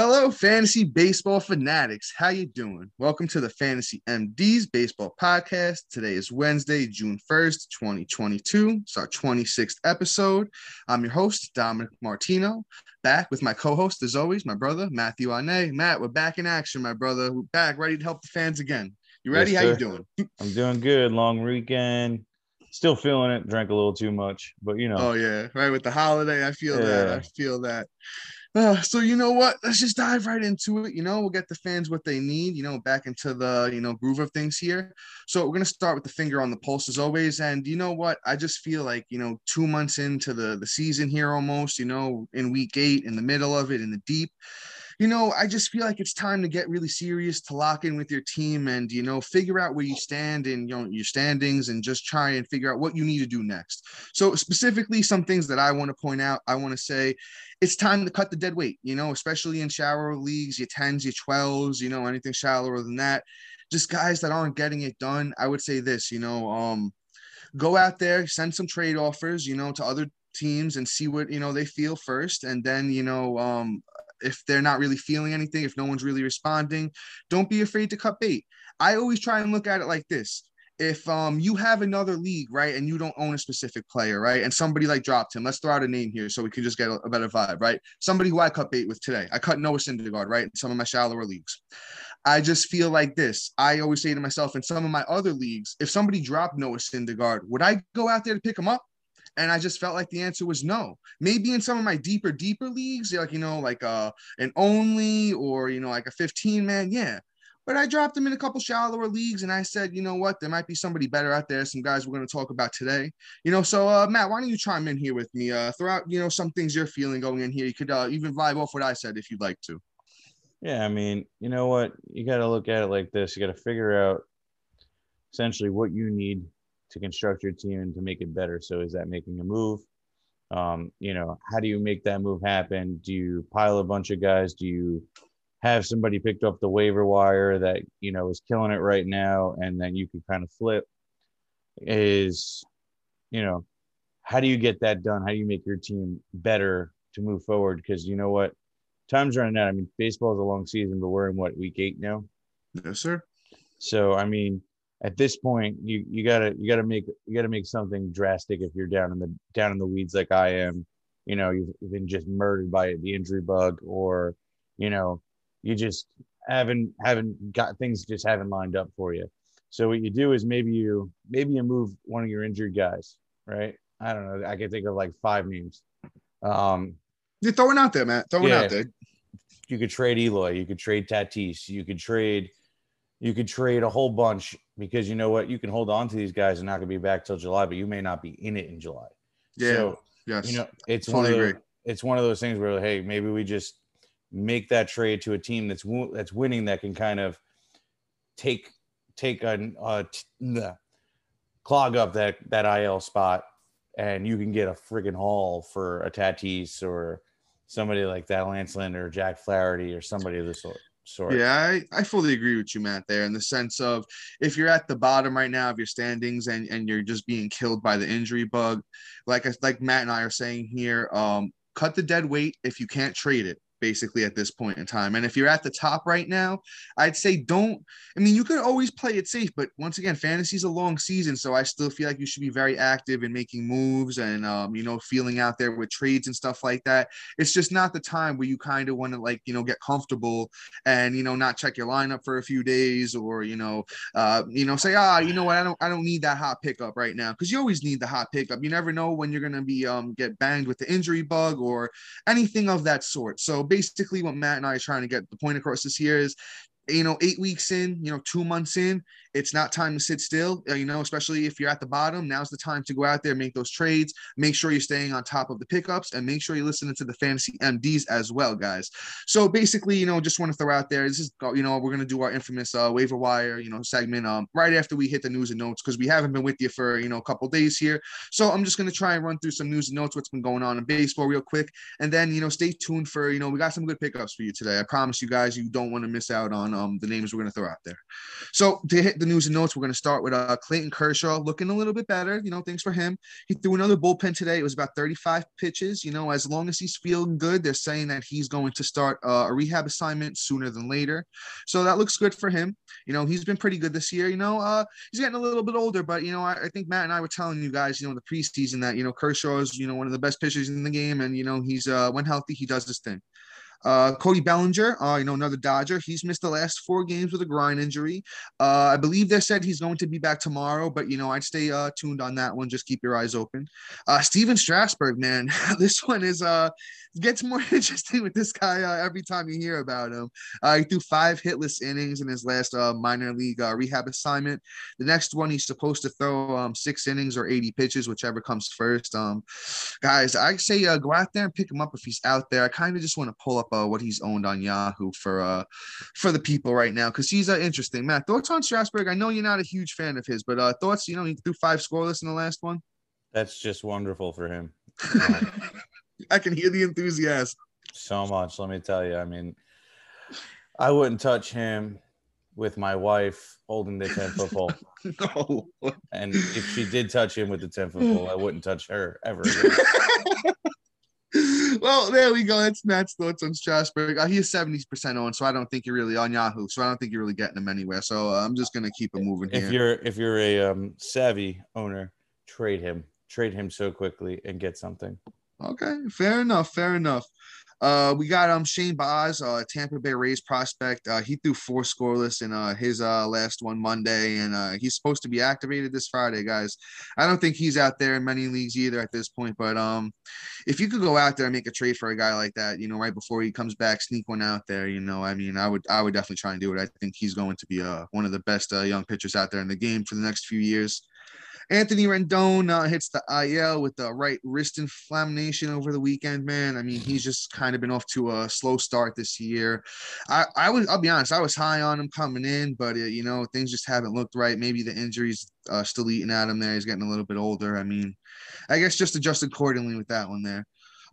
Hello, fantasy baseball fanatics. How you doing? Welcome to the Fantasy MDs Baseball Podcast. Today is Wednesday, June 1st, 2022. It's our 26th episode. I'm your host, Dominic Martino, back with my co-host, as always, my brother, Matthew Ane. Matt, we're back in action, my brother. We're back, ready to help the fans again. You ready? Yes, How you doing? I'm doing good. Long weekend. Still feeling it. Drank a little too much, but you know. Oh yeah, right with the holiday. I feel that. I feel that. Uh, so you know what? Let's just dive right into it. You know, we'll get the fans what they need. You know, back into the you know groove of things here. So we're gonna start with the finger on the pulse as always. And you know what? I just feel like you know two months into the the season here almost. You know, in week eight, in the middle of it, in the deep. You know, I just feel like it's time to get really serious to lock in with your team and you know figure out where you stand in you know your standings and just try and figure out what you need to do next. So specifically, some things that I want to point out, I want to say it's time to cut the dead weight, you know, especially in shallower leagues, your 10s, your 12s, you know, anything shallower than that. Just guys that aren't getting it done. I would say this, you know, um, go out there, send some trade offers, you know, to other teams and see what, you know, they feel first. And then, you know, um, if they're not really feeling anything, if no one's really responding, don't be afraid to cut bait. I always try and look at it like this. If um you have another league right and you don't own a specific player right and somebody like dropped him let's throw out a name here so we can just get a, a better vibe right? Somebody who i cut bait with today. I cut noah syndergaard right in some of my shallower leagues. I just feel like this. I always say to myself in some of my other leagues if somebody dropped noah syndergaard would i go out there to pick him up and I just felt like the answer was no. Maybe in some of my deeper, deeper leagues, like you know, like uh an only or you know, like a 15 man, yeah. But I dropped him in a couple shallower leagues, and I said, you know what, there might be somebody better out there. Some guys we're going to talk about today. You know, so uh, Matt, why don't you chime in here with me? Uh, throw out, you know, some things you're feeling going in here. You could uh, even vibe off what I said if you'd like to. Yeah, I mean, you know what? You got to look at it like this. You got to figure out essentially what you need to construct your team and to make it better. So, is that making a move? Um, you know, how do you make that move happen? Do you pile a bunch of guys? Do you have somebody picked up the waiver wire that you know is killing it right now, and then you can kind of flip? Is you know, how do you get that done? How do you make your team better to move forward? Because you know what, time's running out. I mean, baseball is a long season, but we're in what week eight now. Yes, sir. So I mean, at this point, you you gotta you gotta make you gotta make something drastic if you're down in the down in the weeds like I am. You know, you've been just murdered by the injury bug, or you know, you just haven't haven't got things just haven't lined up for you. So what you do is maybe you maybe you move one of your injured guys, right? I don't know. I can think of like five names. Um, You're throwing out there, man. Throwing Yeah. out there. you could trade Eloy, you could trade Tatis, you could trade, you could trade a whole bunch because you know what, you can hold on to these guys and not gonna be back till July, but you may not be in it in July. Yeah. So yes. you know, it's Totally one of those, it's one of those things where hey, maybe we just make that trade to a team that's that's winning that can kind of take take a uh, the clog up that that IL spot, and you can get a friggin' haul for a Tatis or somebody like that, Lance Lynn or Jack Flaherty or somebody of the sort. Sort. Yeah, I, I fully agree with you, Matt, there in the sense of if you're at the bottom right now of your standings and, and you're just being killed by the injury bug, like like Matt and I are saying here, um, cut the dead weight if you can't trade it. Basically, at this point in time, and if you're at the top right now, I'd say don't. I mean, you could always play it safe, but once again, fantasy's a long season, so I still feel like you should be very active in making moves and um, you know, feeling out there with trades and stuff like that. It's just not the time where you kind of want to like you know get comfortable and you know not check your lineup for a few days or you know uh you know say ah you know what I don't I don't need that hot pickup right now because you always need the hot pickup you never know when you're gonna be um get banged with the injury bug or anything of that sort so basically what Matt and I are trying to get the point across this year is you know eight weeks in you know two months in it's not time to sit still uh, you know especially if you're at the bottom now's the time to go out there make those trades make sure you're staying on top of the pickups and make sure you're listening to the fantasy mds as well guys so basically, you know, just want to throw out there. This is, you know, we're gonna do our infamous uh, waiver wire, you know, segment um right after we hit the news and notes because we haven't been with you for you know a couple days here. So I'm just gonna try and run through some news and notes, what's been going on in baseball real quick, and then you know, stay tuned for you know, we got some good pickups for you today. I promise you guys, you don't want to miss out on um, the names we're going to throw out there. So to hit the news and notes, we're going to start with uh, Clayton Kershaw looking a little bit better. You know, thanks for him. He threw another bullpen today. It was about 35 pitches. You know, as long as he's feeling good, they're saying that he's going to start uh, a rehab assignment sooner than later. So that looks good for him. You know, he's been pretty good this year. You know, uh, he's getting a little bit older, but you know, I, I think Matt and I were telling you guys, you know, the preseason that you know Kershaw is you know one of the best pitchers in the game, and you know he's uh, when healthy he does this thing. Uh, Cody Bellinger, uh, you know, another Dodger. He's missed the last four games with a groin injury. Uh, I believe they said he's going to be back tomorrow, but you know, I'd stay uh, tuned on that one. Just keep your eyes open. Uh, Stephen Strasburg, man, this one is uh gets more interesting with this guy uh, every time you hear about him. Uh, he threw five hitless innings in his last uh, minor league uh, rehab assignment. The next one, he's supposed to throw um, six innings or 80 pitches, whichever comes first. Um, guys, I say uh, go out there and pick him up if he's out there. I kind of just want to pull up uh, what he's owned on Yahoo for uh, for the people right now because he's uh, interesting. Matt, thoughts on Strasburg? I know you're not a huge fan of his, but uh, thoughts? You know, he threw five scoreless in the last one. That's just wonderful for him. I can hear the enthusiasm. So much, let me tell you. I mean, I wouldn't touch him with my wife holding the 10 foot pole. no. And if she did touch him with the 10 foot pole, I wouldn't touch her ever. well, there we go. That's Matt's thoughts on Strasburg. Uh, he is 70% on, so I don't think you're really on Yahoo. So I don't think you're really getting him anywhere. So uh, I'm just going to keep him moving if here. you're if you're a um, savvy owner, trade him. Trade him so quickly and get something. Okay, fair enough. Fair enough. Uh, we got um Shane Baz, uh, Tampa Bay Rays prospect. Uh, he threw four scoreless in uh his uh last one Monday, and uh he's supposed to be activated this Friday, guys. I don't think he's out there in many leagues either at this point, but um, if you could go out there and make a trade for a guy like that, you know, right before he comes back, sneak one out there, you know, I mean, I would I would definitely try and do it. I think he's going to be uh one of the best uh, young pitchers out there in the game for the next few years. Anthony Rendon uh, hits the IL with the right wrist inflammation over the weekend. Man, I mean, he's just kind of been off to a slow start this year. I, I was, I'll be honest, I was high on him coming in, but uh, you know, things just haven't looked right. Maybe the injuries uh, still eating at him there. He's getting a little bit older. I mean, I guess just adjust accordingly with that one there.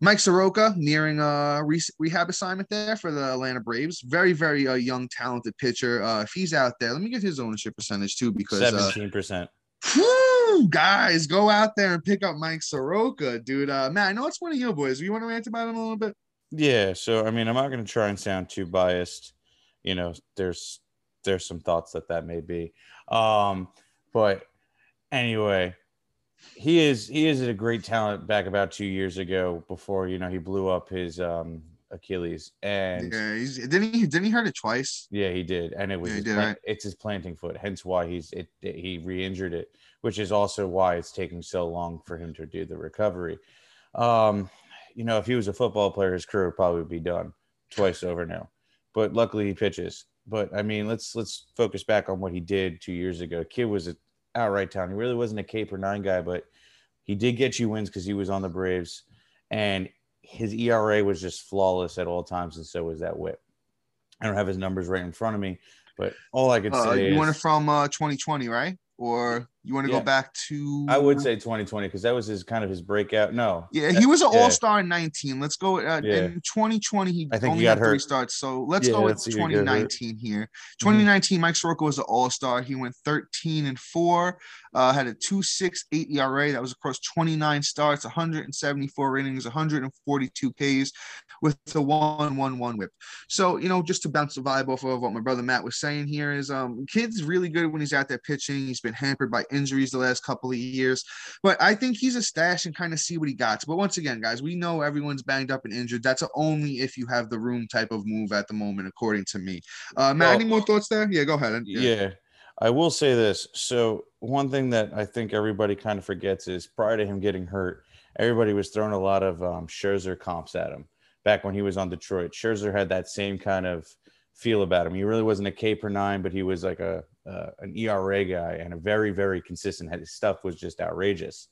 Mike Soroka nearing a re- rehab assignment there for the Atlanta Braves. Very, very uh, young, talented pitcher. Uh, if he's out there, let me get his ownership percentage too, because uh, Seventeen percent. Woo, guys, go out there and pick up Mike Soroka, dude. Uh, Matt, I know it's one of your boys. You want to rant about him a little bit? Yeah, so I mean, I'm not going to try and sound too biased. You know, there's there's some thoughts that that may be, um, but anyway, he is he is a great talent. Back about two years ago, before you know he blew up his um, Achilles, and yeah. He's, didn't he? Didn't he hurt it twice? Yeah, he did, and it was Yeah, his did, plant- it's his planting foot. Hence why he's it, it- he re-injured it, which is also why it's taking so long for him to do the recovery. Um, you know, if he was a football player, his career would probably be done twice over now. But luckily, he pitches. But I mean, let's let's focus back on what he did two years ago. Kid was an outright talent. He really wasn't a K per nine guy, but he did get you wins because he was on the Braves, and his ERA was just flawless at all times, and so was that WHIP. I don't have his numbers right in front of me, but all I could Uh, say you is want it from uh, 2020, right? Or you want to Yeah. go back to? I would say 2020 because that was his kind of his breakout. No, Yeah, he was an Yeah. All Star in 19. Let's go. Uh, Yeah. In 2020, he I think he only got had three starts. So let's go with let's see who got hurt. 2019 here. 2019, Mike Soroka was an All Star. He went 13 and four. Uh, had a 2.68 ERA. That was across 29 starts, 174 innings, 142 Ks, with the 1-1-1 whip. So you know, just to bounce the vibe off of what my brother Matt was saying here is, um, kid's really good when he's out there pitching. He's been hampered by injuries the last couple of years. But I think he's a stash and kind of see what he got. But once again, guys, we know everyone's banged up and injured. That's only if you have the room type of move at the moment, according to me. Uh, Matt, Well- any more thoughts there? Yeah, go ahead. yeah. I will say this. So one thing that I think everybody kind of forgets is prior to him getting hurt, everybody was throwing a lot of um, Scherzer comps at him back when he was on Detroit. Scherzer had that same kind of feel about him. He really wasn't a K per nine, but he was like a uh, an ERA guy and a very very consistent. His stuff was just outrageous.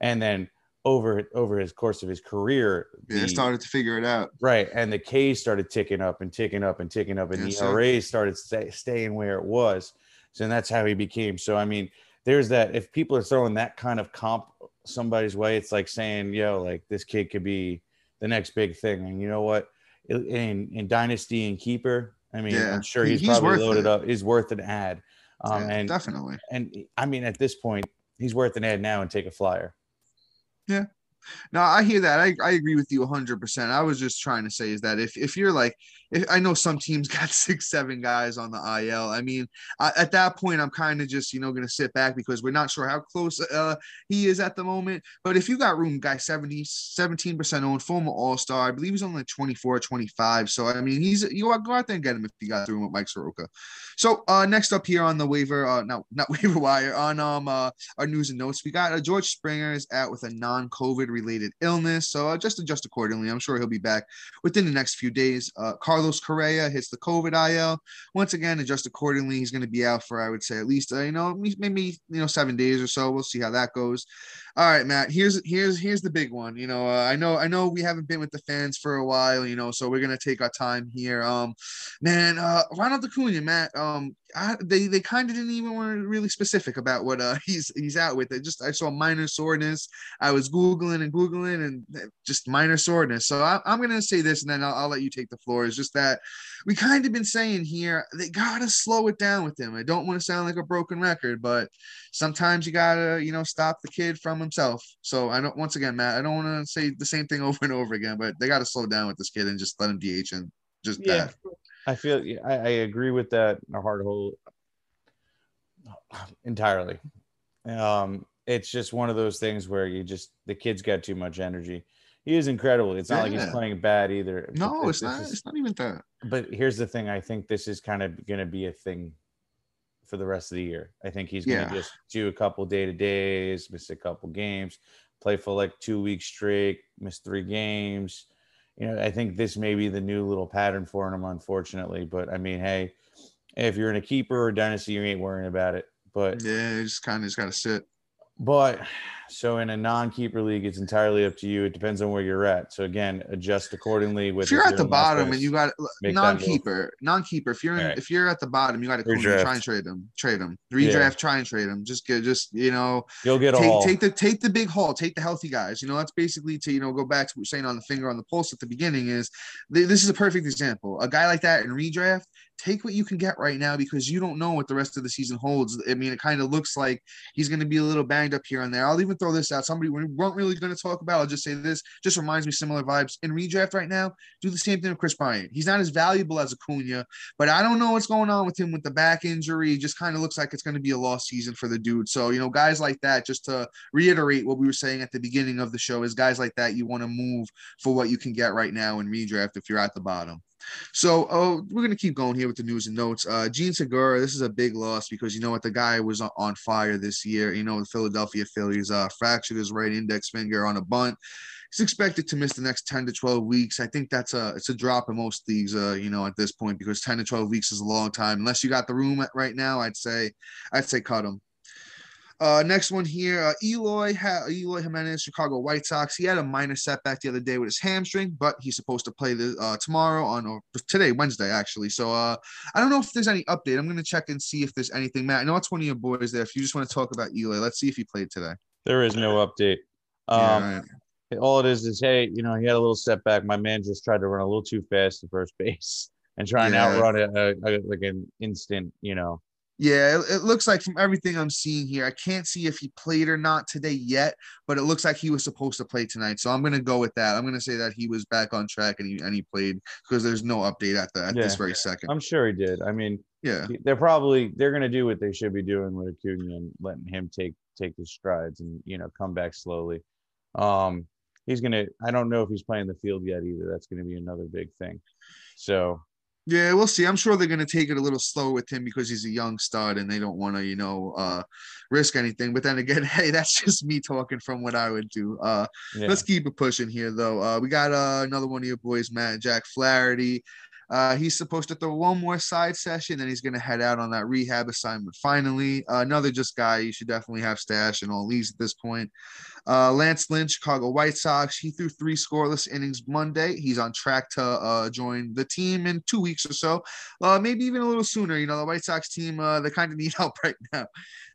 And then over over his course of his career, Yeah, the- started to figure it out. Right, and the K's started ticking up and ticking up and ticking up, and Yes, the sir. ERAs started stay, staying where it was. So and that's how he became. So I mean, there's that. If people are throwing that kind of comp somebody's way, it's like saying, "Yo, like this kid could be the next big thing." And you know what? In in Dynasty and Keeper, I mean, Yeah, I'm sure he's, he's probably loaded it. up. He's worth an ad. Um, Yeah, and definitely. and I mean, at this point, he's worth an ad now and take a flyer. Yeah. No, I hear that. I, I agree with you 100%. I was just trying to say is that if, if you're like, I know some teams got six, seven guys on the IL. I mean, I, at that point, I'm kind of just, you know, going to sit back because we're not sure how close uh, he is at the moment. But if you got room, guy 70, 17% owned, former All Star, I believe he's only like 24, 25. So, I mean, he's, you know, go out there and get him if you got room with Mike Soroka. So, uh, next up here on the waiver, uh, not, not waiver wire, on um, uh, our news and notes, we got uh, George Springer is out with a non COVID related illness. So, uh, just adjust accordingly. I'm sure he'll be back within the next few days. Uh, Carlos Correa hits the COVID IL. Once again, adjust accordingly. He's going to be out for, I would say, at least, uh, you know, maybe, you know, seven days or so. We'll see how that goes. All right, Matt. Here's here's here's the big one. You know, uh, I know I know we haven't been with the fans for a while. You know, so we're gonna take our time here. Um, man, uh, Ronald Acuna, Matt. Um, I, they they kind of didn't even want to really specific about what uh he's he's out with. It just I saw minor soreness. I was googling and googling and just minor soreness. So I, I'm gonna say this, and then I'll, I'll let you take the floor. Is just that we kind of been saying here they gotta slow it down with him. I don't want to sound like a broken record, but sometimes you gotta you know stop the kid from himself. So I don't once again, Matt, I don't want to say the same thing over and over again, but they gotta slow down with this kid and just let him DH and just Yeah, that. I feel I, I agree with that. in A hard hole entirely. Um, it's just one of those things where you just the kid's got too much energy. He is incredible. It's not like he's playing bad either. No, But it's not. is- It's not even that. but here's the thing i think this is kind of going to be a thing for the rest of the year i think he's going to Yeah. just do a couple day to days miss a couple games play for like two weeks straight miss three games you know i think this may be the new little pattern for him unfortunately but i mean hey if you're in a keeper or dynasty you ain't worrying about it but Yeah, you just kind of just gotta sit. But so in a non-keeper league it's entirely up to you it depends on where you're at so again adjust accordingly with if you're at the bottom place. and you got Make that move. non-keeper, non-keeper. If you're in, Alright. if you're at the bottom, you got to try and trade them, trade them, Yeah. redraft, try and trade them. Just get, just you know, you'll get take take the take the big haul, take the healthy guys. You know, that's basically to you know go back to what we're saying on the finger on the pulse at the beginning. Is th- this is a perfect example? A guy like that in redraft, take what you can get right now because you don't know what the rest of the season holds. I mean, it kind of looks like he's going to be a little banged up here and there. I'll even throw this out. Somebody we weren't really going to talk about. I'll just say this. Just reminds me similar vibes in redraft right now. Do the same thing with Kris Bryant. He's not as valuable as Acuna, but I don't know what's going on with him with the back injury. It just kind of looks like it's going to be a lost season for the dude. So you know, guys like that. Just to reiterate what we were saying at the beginning of the show, is guys like that you want to move for what you can get right now in redraft if you're at the bottom. So oh, we're gonna keep going here with the news and notes. Uh, Jean Segura, this is a big loss because you know what the guy was on- fire this year. You know the Philadelphia Phillies uh, fractured his right index finger on a bunt. He's expected to miss the next 10 to 12 weeks. I think that's a it's a drop in most leagues, uh, you know, at this point because 10 to 12 weeks is a long time. Unless you got the room right now, I'd say I'd say cut him. Uh, next one here, uh, Eloy ha- Eloy Jimenez, Chicago White Sox. He had a minor setback the other day with his hamstring, but he's supposed to play the uh, tomorrow on or today, Wednesday actually. So uh, I don't know if there's any update. I'm gonna check and see if there's anything. Matt, I know it's one of your boys there. If you just want to talk about Eloy, let's see if he played today. There is no update. Yeah, Um, right. All it is is, hey, you know, he had a little setback. My man just tried to run a little too fast to first base and try and Yeah. outrun it uh, uh, like an instant, you know. Yeah, it, it looks like from everything I'm seeing here, I can't see if he played or not today yet, but it looks like he was supposed to play tonight. So I'm gonna go with that. I'm gonna say that he was back on track and he and he played because there's no update at the at this very second. I'm sure he did. I mean, Yeah, they're probably they're going to do what they should be doing with Acuna and letting him take take his strides and you know come back slowly. Um, he's gonna. I don't know if he's playing the field yet either. That's going to be another big thing. So yeah, we'll see. I'm sure they're gonna take it a little slow with him because he's a young stud and they don't want to, you know, uh, risk anything. But then again, hey, that's just me talking from what I would do. Uh, yeah, Let's keep it pushing here, though. Uh, we got uh, another one of your boys, Matt Jack Flaherty. Uh, he's supposed to throw one more side session, then he's going to head out on that rehab assignment. Finally, uh, another just guy you should definitely have stash and all these at this point. Uh, Lance Lynn, Chicago White Sox. He threw three scoreless innings Monday. He's on track to uh, join the team in two weeks or so, uh, maybe even a little sooner. You know, the White Sox team, uh, they kind of need help right now.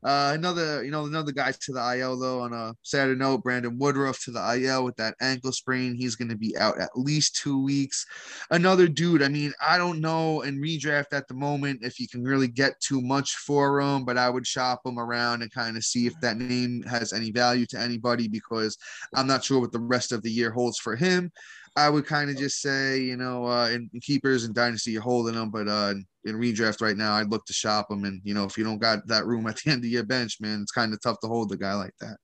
Uh, another, you know, another guy to the IL though. On a sadder note, Brandon Woodruff to the IL with that ankle sprain. He's going to be out at least two weeks. Another dude. I mean, I don't know in redraft at the moment if you can really get too much for him, but I would shop him around and kind of see if that name has any value to anybody because I'm not sure what the rest of the year holds for him. I would kind of just say, you know, uh, in, in, keepers and dynasty, you're holding them, but uh, in redraft right now, I'd look to shop them. And you know, if you don't got that room at the end of your bench, man, it's kind of tough to hold a guy like that.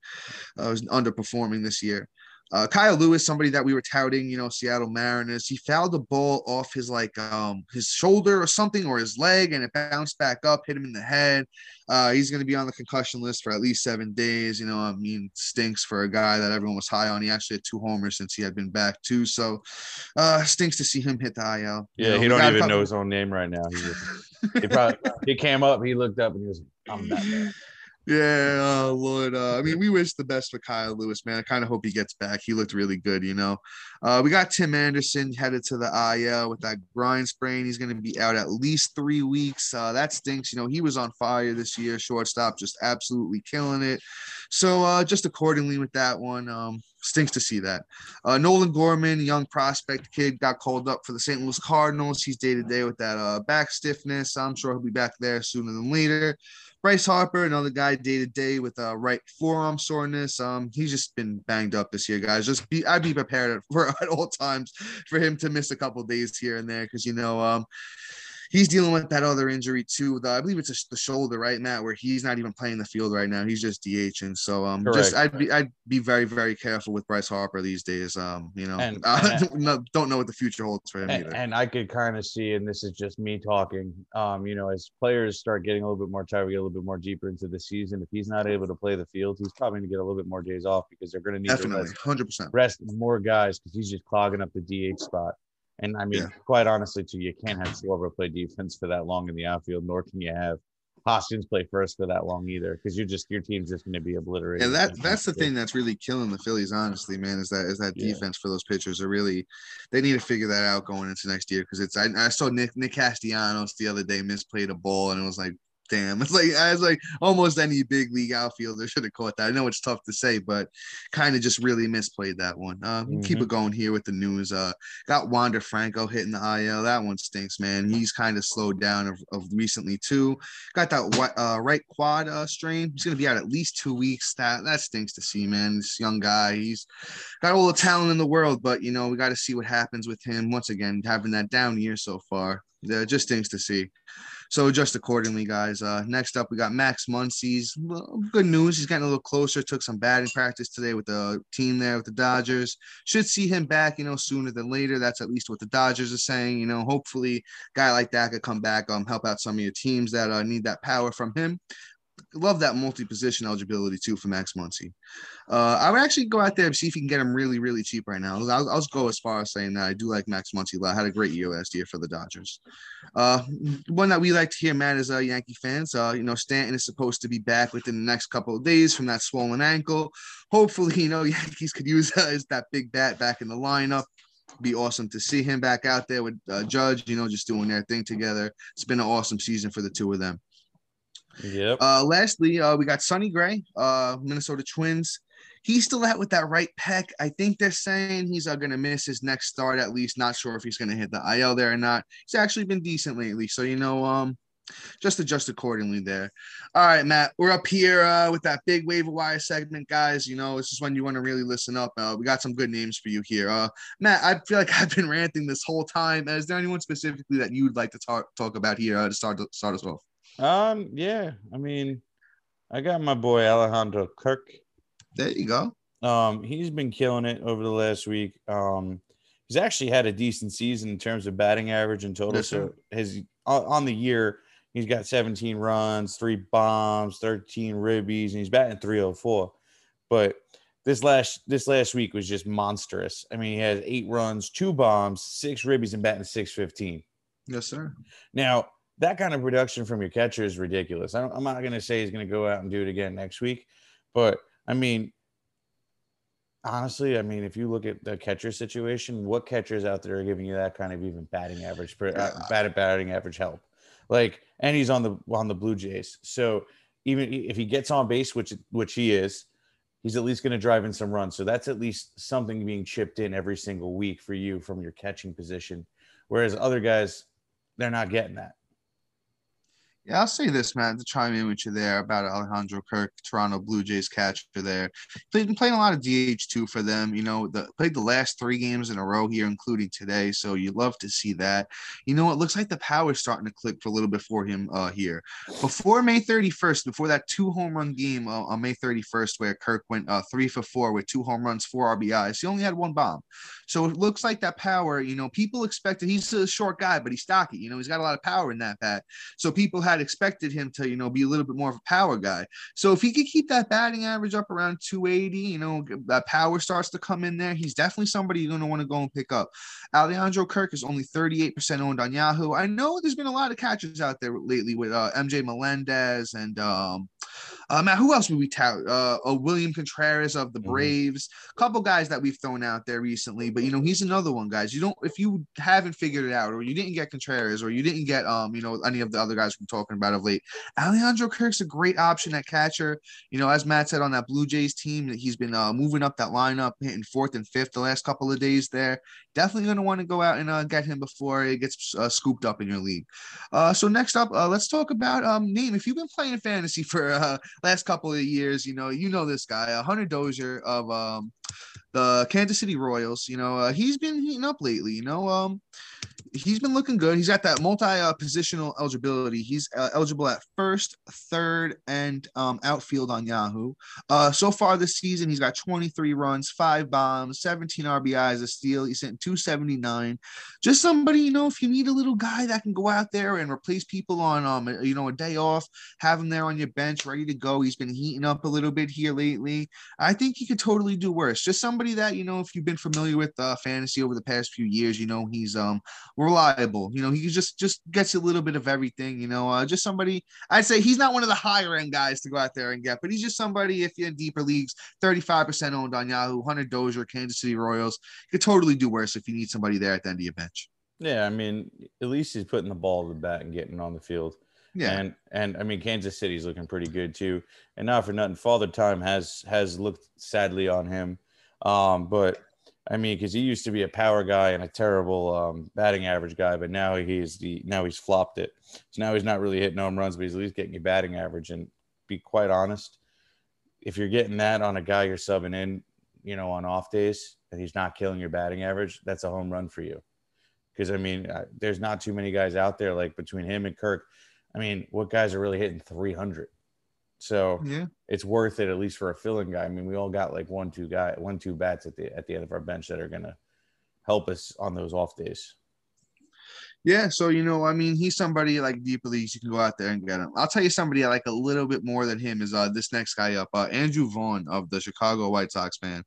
Uh, was underperforming this year. Uh, Kyle Lewis, somebody that we were touting, you know, Seattle Mariners, he fouled the ball off his like um his shoulder or something or his leg, and it bounced back up, hit him in the head. Uh, he's going to be on the concussion list for at least seven days. You know, I mean, stinks for a guy that everyone was high on. He actually had two homers since he had been back too, so uh, stinks to see him hit the IL. Yeah, you know, he don't even know his own name right now. He, just, he probably he came up, he looked up, and he was, "I'm that man." Yeah, oh Lord. Uh, I mean, we wish the best for Kyle Lewis, man. I kind of hope he gets back. He looked really good, you know. Uh, we got Tim Anderson headed to the IL with that groin sprain. He's going to be out at least three weeks. Uh, that stinks. You know, he was on fire this year, shortstop, just absolutely killing it. So, uh, just accordingly with that one, um, stinks to see that. Uh, Nolan Gorman, young prospect kid, got called up for the St. Louis Cardinals. He's day to day with that uh, back stiffness. I'm sure he'll be back there sooner than later. Bryce Harper, another guy day to day with a right forearm soreness. Um, he's just been banged up this year, guys. Just be I'd be prepared for at all times for him to miss a couple days here and there because you know um he's dealing with that other injury too. The, I believe it's a, the shoulder, right, Matt, where he's not even playing the field right now. He's just DHing. So um, Correct. just I'd be I'd be very very careful with Bryce Harper these days. Um, you know, and, uh, and don't know what the future holds for him and, either. And I could kind of see, and this is just me talking. Um, you know, as players start getting a little bit more tired, we get a little bit more deeper into the season. If he's not able to play the field, he's probably going to get a little bit more days off because they're going to need definitely hundred percent rest more guys because he's just clogging up the DH spot. And I mean, yeah. quite honestly, too, you can't have Schwarber play defense for that long in the outfield, nor can you have Hoskins play first for that long either, because you're just your team's just going to be obliterated. And that that's the thing that's really killing the Phillies, honestly, man. Is that is that yeah. defense for those pitchers are really they need to figure that out going into next year because it's I, I saw Nick Nick Castellanos the other day misplayed a ball and it was like damn. It's like I was like almost any big league outfielder should have caught that. I know it's tough to say, but kind of just really misplayed that one. Uh, mm-hmm. Keep it going here with the news. Uh, got Wander Franco hitting the IL. That one stinks, man. He's kind of slowed down of, of, recently too. Got that uh, right quad uh, strain. He's gonna be out at least two weeks. That that stinks to see, man. This young guy, he's got all the talent in the world, but you know we got to see what happens with him once again having that down year so far. Yeah, just things to see. So adjust accordingly, guys. Uh, next up, we got Max Muncy's. Well, good news. He's getting a little closer. Took some batting practice today with the team there with the Dodgers. Should see him back, you know, sooner than later. That's at least what the Dodgers are saying. You know, hopefully, guy like that could come back, um, help out some of your teams that uh, need that power from him love that multi-position eligibility too for Max Muncy. Uh, I would actually go out there and see if you can get him really, really cheap right now. I'll, I'll go as far as saying that I do like Max Muncy. I had a great year last year for the Dodgers. Uh, one that we like to hear, Matt, is uh, Yankee fans. Uh, you know, Stanton is supposed to be back within the next couple of days from that swollen ankle. Hopefully, you know, Yankees could use uh, that big bat back in the lineup be awesome to see him back out there with uh, Judge, you know, just doing their thing together. It's been an awesome season for the two of them. Yep. Uh, lastly, uh, we got Sonny Gray, uh, Minnesota Twins. He's still out with that right pec. I think they're saying he's uh, going to miss his next start at least. Not sure if he's going to hit the IL there or not. He's actually been decent lately, so you know, um, just adjust accordingly there. All right, Matt, we're up here uh, with that big waiver wire segment, guys. You know, this is when you want to really listen up. Uh, we got some good names for you here. Uh, Matt, I feel like I've been ranting this whole time. Is there anyone specifically that you'd like to talk talk about here uh, to start start us off? Um, yeah. I mean, I got my boy Alejandro Kirk. There you go. Um, he's been killing it over the last week. Um, he's actually had a decent season in terms of batting average and total. Yes, so his on the year, he's got 17 runs, three bombs, 13 ribbies, and he's batting 304. But this last this last week was just monstrous. I mean, he has eight runs, two bombs, six ribbies, and batting 615. Yes, sir. Now that kind of production from your catcher is ridiculous. I am not going to say he's going to go out and do it again next week, but I mean, honestly, I mean, if you look at the catcher situation, what catchers out there are giving you that kind of even batting average, uh, batting batting average help? Like, and he's on the on the Blue Jays, so even if he gets on base, which which he is, he's at least going to drive in some runs. So that's at least something being chipped in every single week for you from your catching position. Whereas other guys, they're not getting that. Yeah, I'll say this, man, to chime in with you there about Alejandro Kirk, Toronto Blue Jays catcher there. He's been playing a lot of DH too for them. You know, the played the last three games in a row here, including today. So you love to see that. You know, it looks like the power's starting to click for a little bit for him uh, here. Before May 31st, before that two home run game uh, on May 31st, where Kirk went uh, three for four with two home runs, four RBIs, he only had one bomb. So it looks like that power, you know, people expected he's a short guy, but he's stocky. You know, he's got a lot of power in that bat. So people had expected him to, you know, be a little bit more of a power guy. So if he could keep that batting average up around 280, you know, that power starts to come in there, he's definitely somebody you're going to want to go and pick up. Alejandro Kirk is only 38% owned on Yahoo. I know there's been a lot of catchers out there lately with uh, MJ Melendez and um, uh, Matt, who else would we tout? Uh, uh, William Contreras of the mm-hmm. Braves. Mm-hmm. Couple guys that we've thrown out there recently, but you know he's another one, guys. You don't if you haven't figured it out, or you didn't get Contreras, or you didn't get um you know any of the other guys we're talking about of late. Alejandro Kirk's a great option at catcher. You know, as Matt said on that Blue Jays team, that he's been uh, moving up that lineup, hitting fourth and fifth the last couple of days there. Definitely going to want to go out and uh, get him before it gets uh, scooped up in your league. Uh, so next up, uh, let's talk about um name. If you've been playing fantasy for uh last couple of years, you know, you know this guy, uh, Hunter Dozier of um, the Kansas City Royals. You know, uh, he's been heating up lately. You know, um, he's been looking good. He's got that multi uh, positional eligibility. He's uh, eligible at first, third, and um, outfield on Yahoo. Uh, so far this season, he's got 23 runs, five bombs, 17 RBIs, a steal. He's hitting 279. Just somebody, you know, if you need a little guy that can go out there and replace people on, um, you know, a day off, have him there on your bench, ready to go. He's been heating up a little bit here lately. I think he could totally do worse. Just somebody that you know, if you've been familiar with uh, fantasy over the past few years, you know, he's um reliable. You know, he just just gets a little bit of everything. You know, uh, just somebody. I'd say he's not one of the higher end guys to go out there and get, but he's just somebody. If you're in deeper leagues, 35 percent owned on Yahoo, Hunter Dozier, Kansas City Royals. You could totally do worse if you need somebody there at the end of your bench. Yeah, I mean, at least he's putting the ball to the bat and getting on the field. Yeah, and and I mean, Kansas City's looking pretty good too. And not for nothing, Father Time has has looked sadly on him. Um, but I mean, because he used to be a power guy and a terrible um, batting average guy, but now he's the now he's flopped it. So now he's not really hitting home runs, but he's at least getting you batting average. And be quite honest, if you're getting that on a guy you're subbing in, you know, on off days, and he's not killing your batting average, that's a home run for you. Because I mean, there's not too many guys out there like between him and Kirk. I mean, what guys are really hitting 300? So yeah, it's worth it at least for a filling guy. I mean, we all got like one, two guy, one, two bats at the at the end of our bench that are gonna help us on those off days. Yeah, so you know, I mean, he's somebody like deep leagues. You can go out there and get him. I'll tell you somebody I like a little bit more than him is uh this next guy up, uh, Andrew Vaughn of the Chicago White Sox man.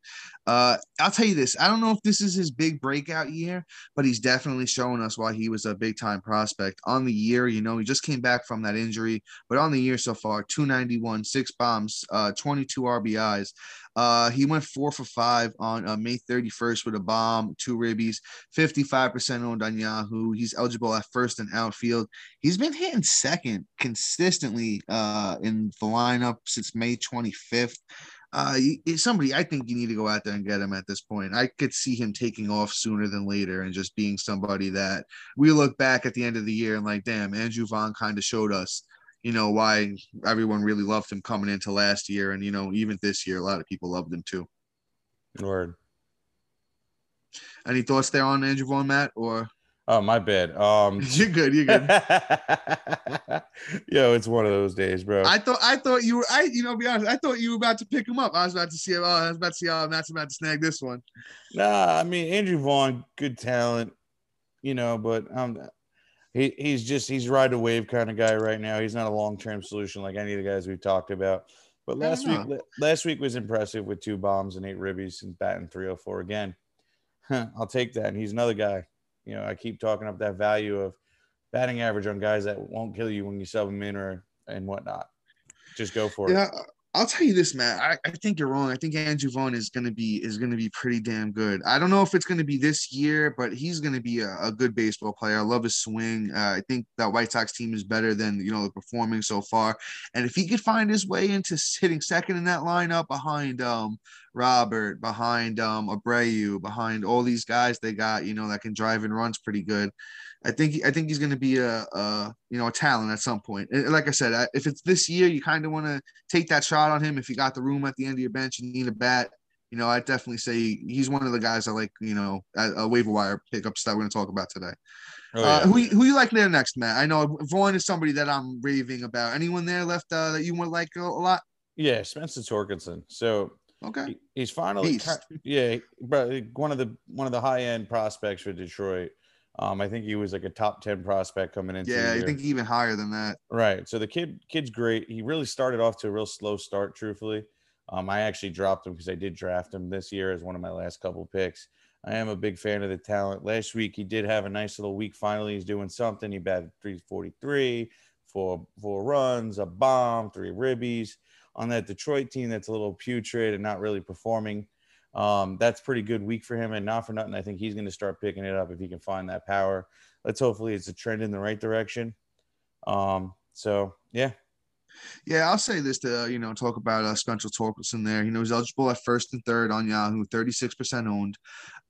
Uh, I'll tell you this. I don't know if this is his big breakout year, but he's definitely showing us why he was a big time prospect on the year. You know, he just came back from that injury, but on the year so far, 291, six bombs, uh, 22 RBIs. Uh, he went four for five on uh, May 31st with a bomb, two ribbies, 55% owned on Yahoo. He's eligible at first and outfield. He's been hitting second consistently uh, in the lineup since May 25th. Uh, somebody I think you need to go out there and get him at this point. I could see him taking off sooner than later and just being somebody that we look back at the end of the year and like, damn, Andrew Vaughn kind of showed us you know why everyone really loved him coming into last year, and you know even this year, a lot of people loved him too. Word. Any thoughts there on Andrew Vaughn, Matt? Or oh, my bad. Um, you're good. You're good. Yo, it's one of those days, bro. I thought I thought you were. I you know, be honest. I thought you were about to pick him up. I was about to see. Oh, I was about to see how Matt's about to snag this one. Nah, I mean Andrew Vaughn, good talent, you know, but um, he, he's just he's ride a wave kind of guy right now. He's not a long term solution like any of the guys we've talked about. But last week last week was impressive with two bombs and eight ribbies and batting 304 again. I'll take that. And he's another guy. You know, I keep talking up that value of batting average on guys that won't kill you when you sub them in or and whatnot. Just go for yeah, it. I'll tell you this, Matt. I, I think you're wrong. I think Andrew Vaughn is gonna be is gonna be pretty damn good. I don't know if it's gonna be this year, but he's gonna be a, a good baseball player. I love his swing. Uh, I think that White Sox team is better than you know the performing so far. And if he could find his way into hitting second in that lineup behind um Robert, behind um Abreu, behind all these guys they got, you know, that can drive and runs pretty good. I think I think he's going to be a, a, you know a talent at some point. And like I said, if it's this year, you kind of want to take that shot on him. If you got the room at the end of your bench, you need a bat. You know, I definitely say he's one of the guys I like. You know, a, a waiver wire pickups that we're going to talk about today. Oh, uh, yeah. uh, who who you like there next, Matt? I know Vaughn is somebody that I'm raving about. Anyone there left uh, that you would like a, a lot? Yeah, Spencer Torkelson. So okay, he's finally yeah, but one of the one of the high end prospects for Detroit. Um, I think he was like a top 10 prospect coming into Yeah, I think even higher than that. Right. So the kid kid's great. He really started off to a real slow start, truthfully. Um, I actually dropped him because I did draft him this year as one of my last couple picks. I am a big fan of the talent. Last week he did have a nice little week. Finally, he's doing something. He batted 343, four four runs, a bomb, three ribbies on that Detroit team that's a little putrid and not really performing. Um, that's pretty good week for him. And not for nothing, I think he's going to start picking it up if he can find that power. Let's hopefully it's a trend in the right direction. Um, so yeah, yeah, I'll say this to you know talk about uh, Spencer Torkelson there. You know he's eligible at first and third on Yahoo, thirty six percent owned.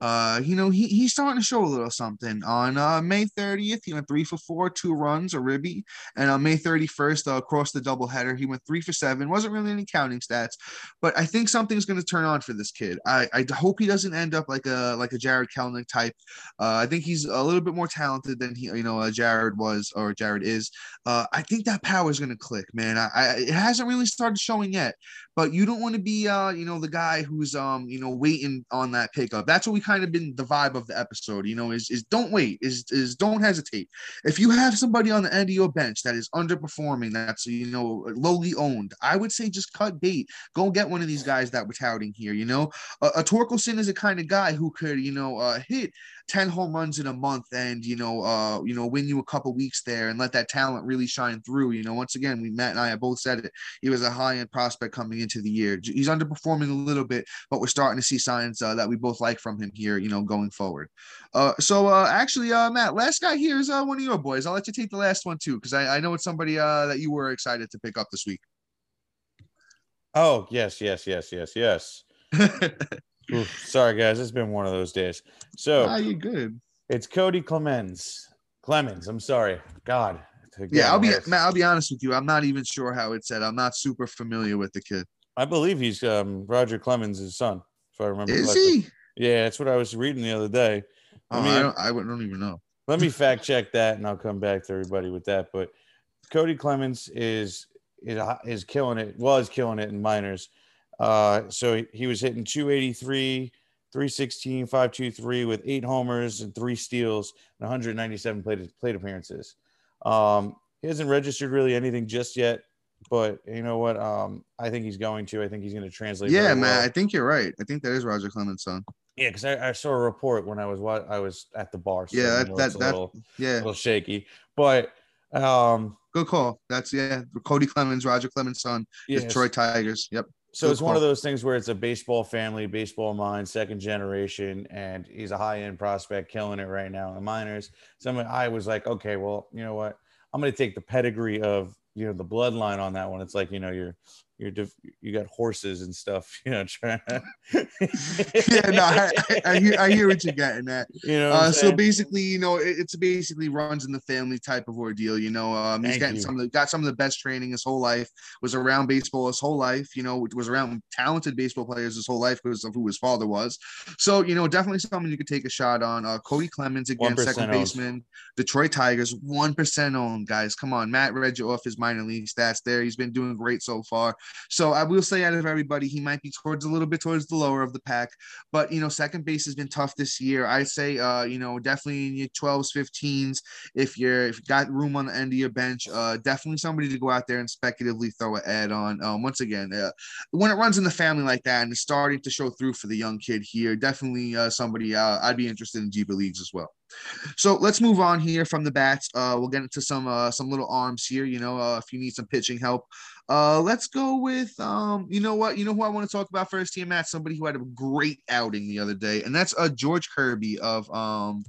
Uh, you know he, he's starting to show a little something. On uh, May thirtieth, he went three for four, two runs, a ribby, and on May thirty first, uh, across the doubleheader, he went three for seven. wasn't really any counting stats, but I think something's going to turn on for this kid. I, I hope he doesn't end up like a like a Jarred Kelenic type. Uh, I think he's a little bit more talented than he you know uh, Jarred was or Jarred is. Uh, I think that power is going to click, man. I, I, it hasn't really started showing yet, but you don't want to be, uh, you know, the guy who's, um, you know, waiting on that pickup. That's what we kind of been the vibe of the episode. You know, is is don't wait, is is don't hesitate. If you have somebody on the end of your bench that is underperforming, that's you know lowly owned, I would say just cut bait. Go get one of these guys that we're touting here. You know, a, a Torkelson is a kind of guy who could, you know, uh, hit 10 home runs in a month and you know uh you know win you a couple weeks there and let that talent really shine through you know? Once again we Matt and I have both said it he was a high end prospect coming into the year. He's underperforming a little bit but we're starting to see signs uh, that we both like from him here you know going forward. Uh so uh actually uh Matt last guy here is uh one of your boys. I'll let you take the last one too because I, I know it's somebody uh that you were excited to pick up this week. Oh yes yes yes yes yes Oof, sorry, guys. It's been one of those days. So, ah, you good? It's Cody Clemens. Clemens. I'm sorry. God. yeah, I'll be I'll be honest with you. I'm not even sure how it's said. I'm not super familiar with the kid. I believe he's um, Roger Clemens' son, if I remember. Is correctly. he? Yeah, that's what I was reading the other day. Oh, I, mean, I don't, I don't even know. Let me fact check that, and I'll come back to everybody with that. But Cody Clemens is is is killing it. Was killing it in minors. Uh, so he was hitting 283, 316, 523 with eight homers and three steals and 197 plate, plate appearances. Um, he hasn't registered really anything just yet, but you know what? Um, I think he's going to. I think he's going to translate. Yeah, man. Well. I think you're right. I think that is Roger Clemens' son. Yeah, because I, I, saw a report when I was what I was at the bar. So yeah, that, that, that little, yeah, a little shaky, but um, good call. That's yeah, Cody Clemens, Roger Clemens' son, yes. Detroit Tigers. Yep. So it's one of those things where it's a baseball family, baseball mind, second generation, and he's a high end prospect, killing it right now in the minors. So I was like, okay, well, you know what? I'm going to take the pedigree of you know the bloodline on that one. It's like you know you're you're you got horses and stuff, you know. Trying to yeah, no, I, I, hear I hear what you're getting at. You know, uh, so basically, you know, it, it's basically runs in the family type of ordeal. You know, um, he's Thank getting you. some of the got some of the best training his whole life. Was around baseball his whole life. You know, was around talented baseball players his whole life because of who his father was. So you know, definitely something you could take a shot on. Uh, Cody Clemens again, second owned. baseman, Detroit Tigers, one percent owned. Guys, come on, Matt read you off his minor league stats there. He's been doing great so far. So I will say out of everybody, he might be towards a little bit towards the lower of the pack. But you know, second base has been tough this year. I say uh, you know, definitely in your 12s, 15s, if you're if you got room on the end of your bench, uh, definitely somebody to go out there and speculatively throw an ad on. Um, once again, uh, when it runs in the family like that and it's starting to show through for the young kid here, definitely uh, somebody uh, I'd be interested in deeper leagues as well. So let's move on here from the bats. Uh, we'll get into some uh, some little arms here. You know, uh, if you need some pitching help, uh, let's go with um, you know what? You know who I want to talk about first here, Matt? Somebody who had a great outing the other day, and that's uh George Kirby of um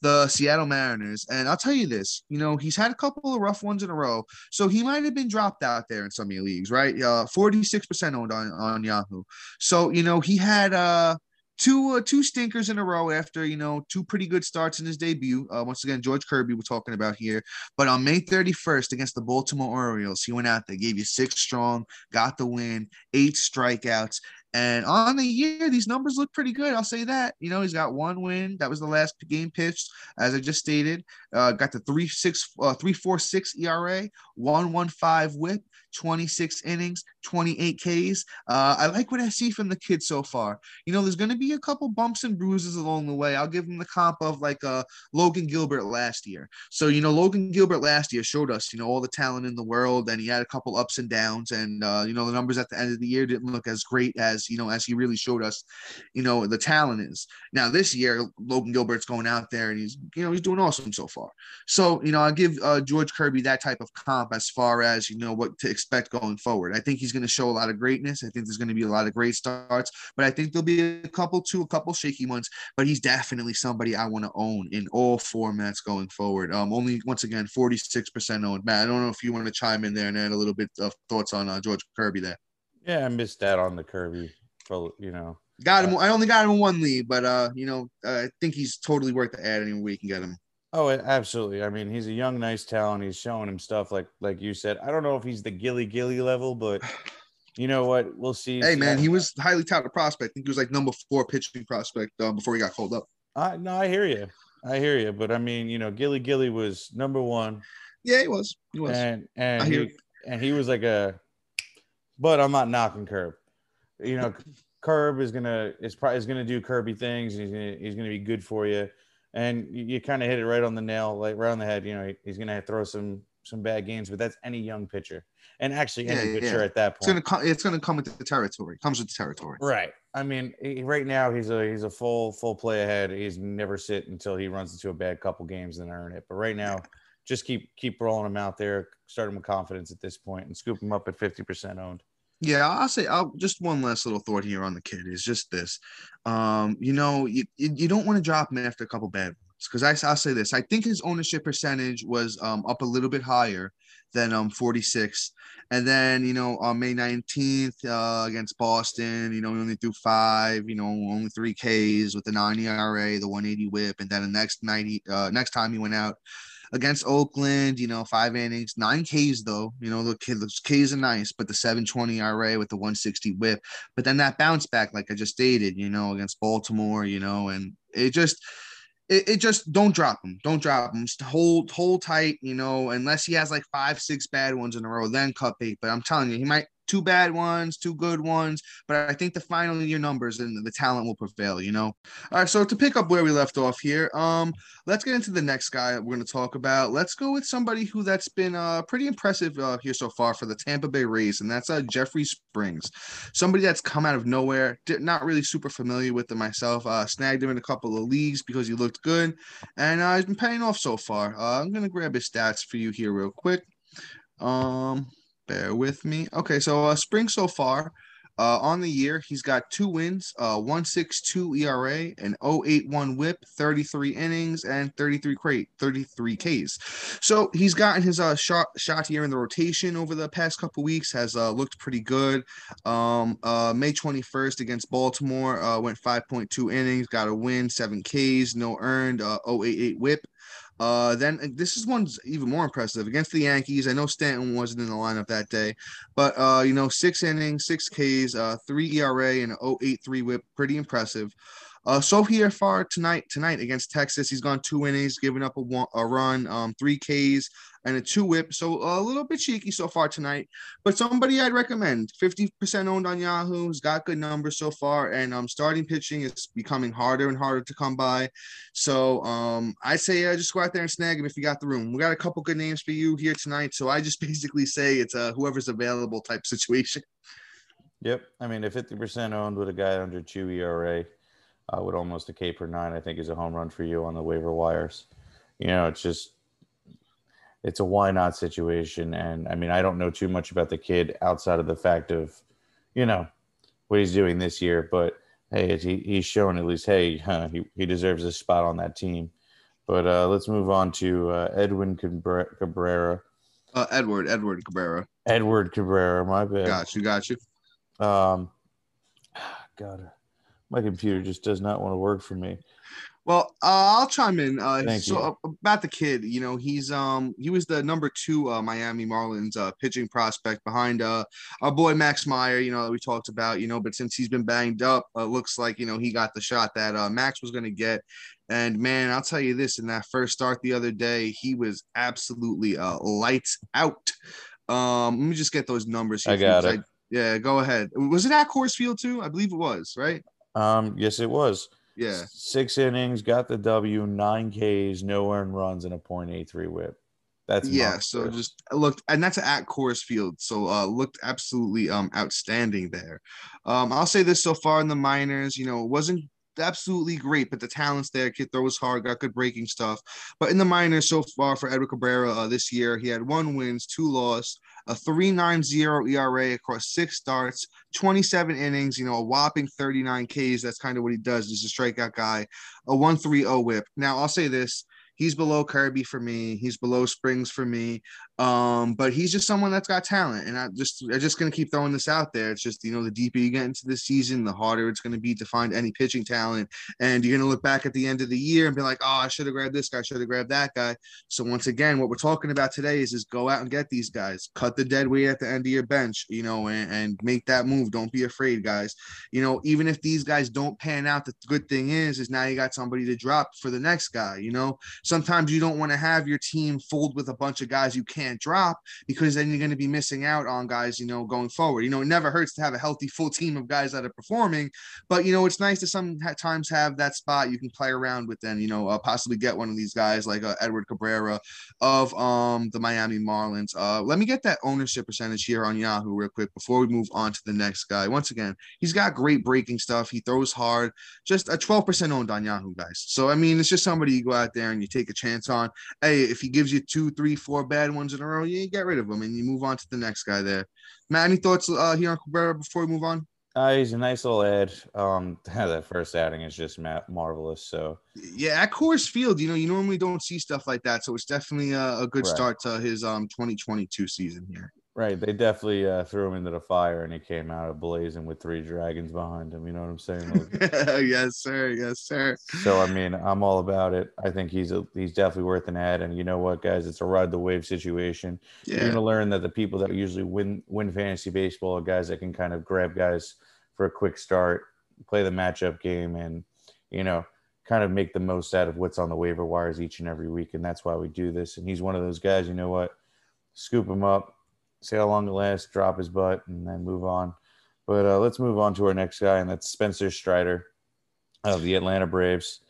the Seattle Mariners. And I'll tell you this, you know, he's had a couple of rough ones in a row. So he might have been dropped out there in some of your leagues, right? Uh 46% owned on, on Yahoo. So, you know, he had uh two uh, two stinkers in a row after you know two pretty good starts in his debut. Uh, once again, George Kirby we're talking about here. But on May 31st against the Baltimore Orioles, he went out there, gave you six strong, got the win, eight strikeouts, and on the year, these numbers look pretty good. I'll say that. You know, he's got one win. That was the last game pitched, as I just stated. Uh, got the three six uh, three four six ERA, one one five WHIP, 26 innings, 28 Ks. Uh, I like what I see from the kid so far. You know, there's going to be a couple bumps and bruises along the way. I'll give him the comp of like uh, Logan Gilbert last year. So, you know, Logan Gilbert last year showed us, you know, all the talent in the world, and he had a couple ups and downs. And, uh, you know, the numbers at the end of the year didn't look as great as, you know, as he really showed us, you know, the talent is. Now, this year, Logan Gilbert's going out there and he's, you know, he's doing awesome so far. So, you know, I give uh, George Kirby that type of comp as far as, you know, what to expect going forward. I think he's going to show a lot of greatness. I think there's going to be a lot of great starts, but I think there'll be a couple, two, a couple shaky ones. But he's definitely somebody I want to own in all formats going forward. Um, only once again, 46% owned. Matt, I don't know if you want to chime in there and add a little bit of thoughts on uh, George Kirby there. Yeah, I missed that on the Kirby. For you know, got him. Uh, I only got him in one lead, but uh, you know, uh, I think he's totally worth the add anywhere you can get him. Oh, absolutely. I mean, he's a young, nice talent. He's showing him stuff like like you said. I don't know if he's the Gilly Gilly level, but you know what? We'll see. Hey, man, he was highly touted prospect. I think he was like number four pitching prospect um, before he got called up. I no, I hear you. I hear you. But I mean, you know, Gilly Gilly was number one. Yeah, he was. He was. And and he, and he was like a. But I'm not knocking Curb. You know, Curb is gonna is probably is gonna do Kirby things. He's gonna he's gonna be good for you and you, you kind of hit it right on the nail, like right on the head. You know, he's going to throw some some bad games, but that's any young pitcher, and actually any yeah, pitcher yeah. at that point. It's going to come. It's going to come with the territory. It comes with the territory. Right. I mean, he, right now he's a he's a full full play ahead. He's never sit until he runs into a bad couple games and earn it. But right now, just keep keep rolling him out there. Start him with confidence at this point and scoop him up at fifty percent owned. Yeah, I'll say I'll just one last little thought here on the kid is just this. Um, you know, you, you don't want to drop him after a couple bad ones because I I'll say this. I think his ownership percentage was um up a little bit higher than um 46. And then, you know, on May 19th uh, against Boston, you know, he only threw five, you know, only three Ks with the nine ERA, the 180 whip. And then the next 90, uh, next time he went out, against Oakland, you know, five innings, nine Ks though. You know, look the Ks are nice, but the 720 RA with the 160 whip. But then that bounce back, like I just stated, you know, against Baltimore, you know, and it just it, it just don't drop him. Don't drop him. Just hold hold tight, you know, unless he has like five, six bad ones in a row, then cut bait. But I'm telling you, he might two bad ones, two good ones. But I think the final year numbers and the talent will prevail, you know? All right. So to pick up where we left off here, um, let's get into the next guy we're going to talk about. Let's go with somebody who that's been uh, pretty impressive uh, here so far for the Tampa Bay Rays, and that's uh, Jeffrey Springs. Somebody that's come out of nowhere, not really super familiar with him myself. Uh, snagged him in a couple of leagues because he looked good, and uh, he's been paying off so far. Uh, I'm going to grab his stats for you here real quick. Um, Bear with me. Okay, so uh, spring so far, uh, on the year, he's got two wins, uh, 162 ERA, an 081 whip, 33 innings, and 33 crate, 33 Ks. So he's gotten his uh, shot shot here in the rotation over the past couple weeks, has uh, looked pretty good. Um, uh, May 21st against Baltimore, uh, went 5.2 innings, got a win, seven Ks, no earned, uh, 088 whip. Uh, then this is one's even more impressive against the Yankees. I know Stanton wasn't in the lineup that day, but uh, you know, six innings, six Ks, uh, three ERA, and 083 WHIP, pretty impressive. Uh, so here far tonight, tonight against Texas, he's gone two innings, giving up a, one, a run, um, three Ks and a two whip. So a little bit cheeky so far tonight, but somebody I'd recommend. 50% owned on Yahoo. He's got good numbers so far, and um, starting pitching is becoming harder and harder to come by. So um, I say uh, just go out there and snag him if you got the room. We got a couple good names for you here tonight, so I just basically say it's a whoever's available type situation. Yep, I mean, a 50% owned with a guy under two ERA uh, with almost a K per nine, I think is a home run for you on the waiver wires. You know, it's just it's a why not situation. And I mean, I don't know too much about the kid outside of the fact of, you know, what he's doing this year. But hey, he, he's shown at least, hey, huh, he, he deserves a spot on that team. But uh, let's move on to uh, Edwin Cabrera. Uh, Edward, Edward Cabrera. Edward Cabrera, my bad. Got you, got you. Um, God, my computer just does not want to work for me. Well, uh, I'll chime in. Uh, Thank so you. uh, about the kid, you know, he's um he was the number two uh, Miami Marlins uh, pitching prospect behind uh our boy Max Meyer, you know, that we talked about, you know, but since he's been banged up, uh, looks like you know he got the shot that uh, Max was going to get. And man, I'll tell you this: in that first start the other day, he was absolutely uh, lights out. Um, let me just get those numbers. Here I got it. yeah, go ahead. Was it at Coors Field too? I believe it was, right? Um, yes, it was. Yeah. Six innings, got the W, nine Ks, no earned runs, and a .83 whip. That's yeah so just looked and that's at Coors Field so uh looked absolutely um outstanding there um I'll say this so far in the minors you know it wasn't absolutely great but the talents there kid throws hard got good breaking stuff but in the minors so far for Edward Cabrera uh, this year he had one wins two loss a 3.90 ERA across six starts 27 innings you know a whopping 39 Ks that's kind of what he does he's a strikeout guy a 130 whip now I'll say this he's below Kirby for me. He's below Springs for me. Um, but he's just someone that's got talent. And I just I'm just gonna keep throwing this out there. It's just you know, the deeper you get into the season, the harder it's gonna be to find any pitching talent. And you're gonna look back at the end of the year and be like, oh, I should have grabbed this guy, should have grabbed that guy. So once again, what we're talking about today is is go out and get these guys, cut the dead weight at the end of your bench, you know, and, and make that move. Don't be afraid, guys. You know, even if these guys don't pan out, the good thing is, is now you got somebody to drop for the next guy, you know sometimes you don't want to have your team fooled with a bunch of guys you can't drop because then you're going to be missing out on guys, you know, going forward. You know, it never hurts to have a healthy full team of guys that are performing, but you know, it's nice to sometimes have that spot you can play around with. Then you know, uh, possibly get one of these guys like uh, Edward Cabrera of um the Miami Marlins. Uh, let me get that ownership percentage here on Yahoo real quick before we move on to the next guy. Once again, he's got great breaking stuff. He throws hard. Just a 12% owned on Yahoo, guys. So I mean, it's just somebody you go out there and you take a chance on. Hey, if he gives you two, three, four bad ones in a row, you get rid of him and you move on to the next guy there. Matt, any thoughts uh, here on Cabrera before we move on? Uh, he's a nice little ad. Um, that first outing is just marvelous. So Yeah, at Coors Field, you know, you normally don't see stuff like that, so it's definitely a, a good Right. start to his um 2022 season here. Right, they definitely uh, threw him into the fire, and he came out of blazing with three dragons behind him. You know what I'm saying? Like, yes, sir. Yes, sir. so I mean, I'm all about it. I think he's a, he's definitely worth an ad. And you know what, guys? It's a ride the wave situation. You're gonna learn that the people that usually win win fantasy baseball are guys that can kind of grab guys for a quick start, play the matchup game, and you know, kind of make the most out of what's on the waiver wires each and every week. And that's why we do this. And he's one of those guys. You know what? Scoop him up, see how long it lasts, drop his butt, and then move on. But uh, let's move on to our next guy, and that's Spencer Strider of the Atlanta Braves.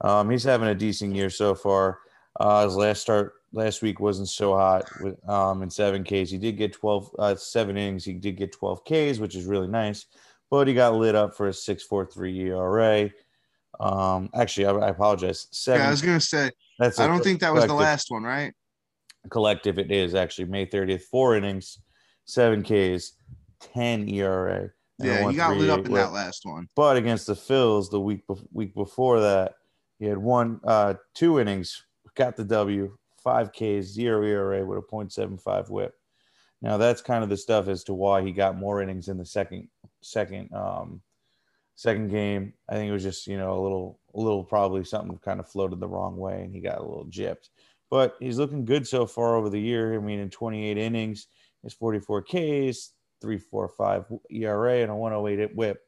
Um, he's having a decent year so far. Uh, his last start last week wasn't so hot with um, in seven Ks. He did get 12, uh, seven innings. He did get 12 Ks, which is really nice. But he got lit up for a 6.43 ERA. Um, actually, I, I apologize. Seven. Yeah, I was gonna say that's I don't think that was the last one, right? Collective. It is actually May 30th. Four innings, seven Ks, 10 ERA. Yeah, he got lit up in that last one. But against the Phils the week bef- week before that, he had one uh two innings, got the W, five Ks, zero ERA with a .75 whip. Now that's kind of the stuff as to why he got more innings in the second second um second game. I think it was just, you know, a little a little probably something kind of floated the wrong way and he got a little gypped. But he's looking good so far over the year. I mean, in 28 innings, his 44 Ks, 3.45 ERA, and a 108 whip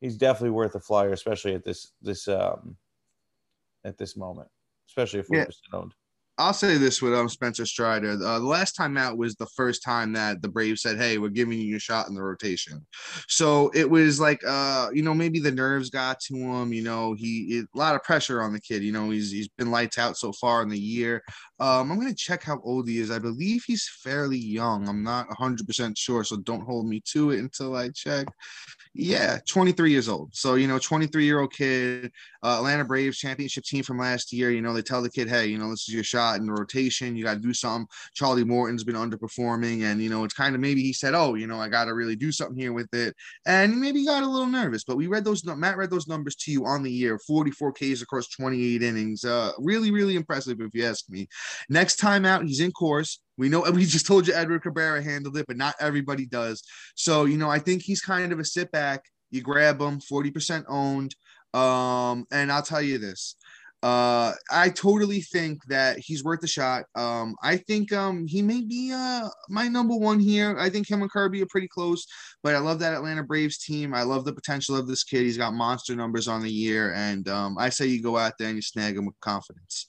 he's definitely worth a flyer, especially at this this um at this moment, especially if we're owned. I'll say this with um Spencer Strider. Uh, the last time out was the first time that the Braves said, "Hey, we're giving you a shot in the rotation." So it was like, uh, you know, maybe the nerves got to him. You know, he a lot of pressure on the kid. You know, he's he's been lights out so far in the year. Um, I'm gonna check how old he is. I believe he's fairly young. I'm not 100 percent sure, so don't hold me to it until I check. Yeah, 23 years old. So, you know, 23 year old kid, uh, Atlanta Braves championship team from last year. You know, they tell the kid, hey, you know, this is your shot in the rotation. You got to do something. Charlie Morton's been underperforming. And, you know, it's kind of maybe he said, oh, you know, I got to really do something here with it. And maybe got a little nervous. But we read those, Matt read those numbers to you on the year 44 Ks across 28 innings. Uh, really, really impressive, if you ask me. Next time out, he's in Coors. We know we just told you Edward Cabrera handled it, but not everybody does. So, you know, I think he's kind of a sit back. You grab him, 40% owned. Um, and I'll tell you this. Uh, I totally think that he's worth a shot. Um, I think um he may be uh my number one here. I think him and Kirby are pretty close, but I love that Atlanta Braves team. I love the potential of this kid. He's got monster numbers on the year, and um, I say you go out there and you snag him with confidence.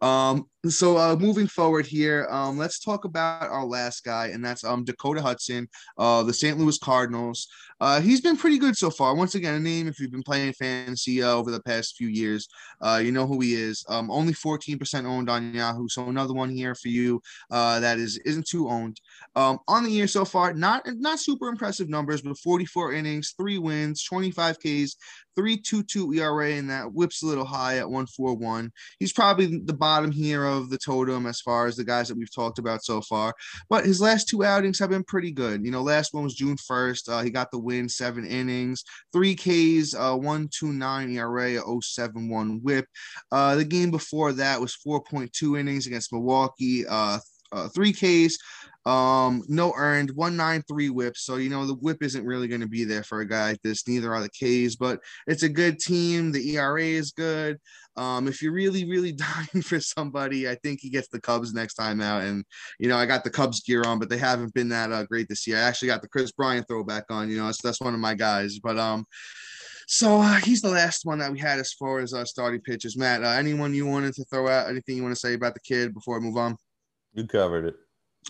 Um, so uh, moving forward here, um, let's talk about our last guy, and that's um Dakota Hudson, uh, the St. Louis Cardinals. Uh, he's been pretty good so far. Once again, a name if you've been playing fantasy uh, over the past few years, uh, you know who he is. Um, only 14% owned on Yahoo, so another one here for you uh, that is isn't too owned. Um, on the year so far, not not super impressive numbers, but 44 innings, three wins, 25 Ks, 3.22 ERA, and that whips a little high at 1.41. He's probably the bottom here of the totem as far as the guys that we've talked about so far. But his last two outings have been pretty good. You know, last one was June 1st. Uh, he got the win, seven innings, three Ks, uh, 1.29 ERA, 0.71 WHIP. Uh, the game before that was 4.2 innings against Milwaukee. Uh, uh, three Ks, um, no earned, 193 whip. So, you know, the whip isn't really going to be there for a guy like this. Neither are the Ks, but it's a good team. The ERA is good. Um, if you're really, really dying for somebody, I think he gets the Cubs next time out. And, you know, I got the Cubs gear on, but they haven't been that uh, great this year. I actually got the Kris Bryant throwback on, you know, that's, that's one of my guys. But, um, so uh, he's the last one that we had as far as uh, starting pitches. Matt, uh, anyone you wanted to throw out? Anything you want to say about the kid before I move on? You covered it.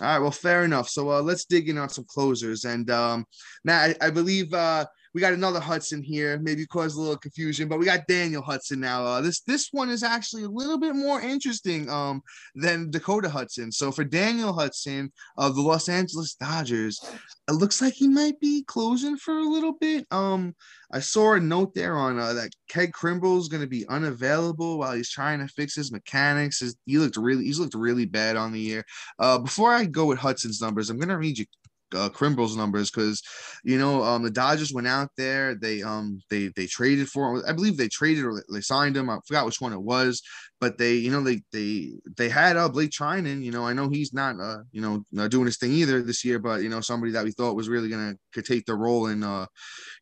All right, well, fair enough. So uh, let's dig in on some closers. And um, Matt, I, I believe uh, we got another Hudson here. Maybe caused a little confusion, but we got Daniel Hudson now. Uh, this this one is actually a little bit more interesting um, than Dakota Hudson. So for Daniel Hudson of the Los Angeles Dodgers, it looks like he might be closing for a little bit. Um, I saw a note there on uh, that Craig Kimbrel is going to be unavailable while he's trying to fix his mechanics. His, he looked really, he's looked really bad on the year. Uh, before I go with Hudson's numbers, I'm going to read you uh, numbers because you know um, the Dodgers went out there. They um they they traded for him. I believe they traded or they signed him. I forgot which one it was, but they you know they they they had uh, Blake Treinen. You know I know he's not uh you know not doing his thing either this year, but you know somebody that we thought was really gonna could take the role and uh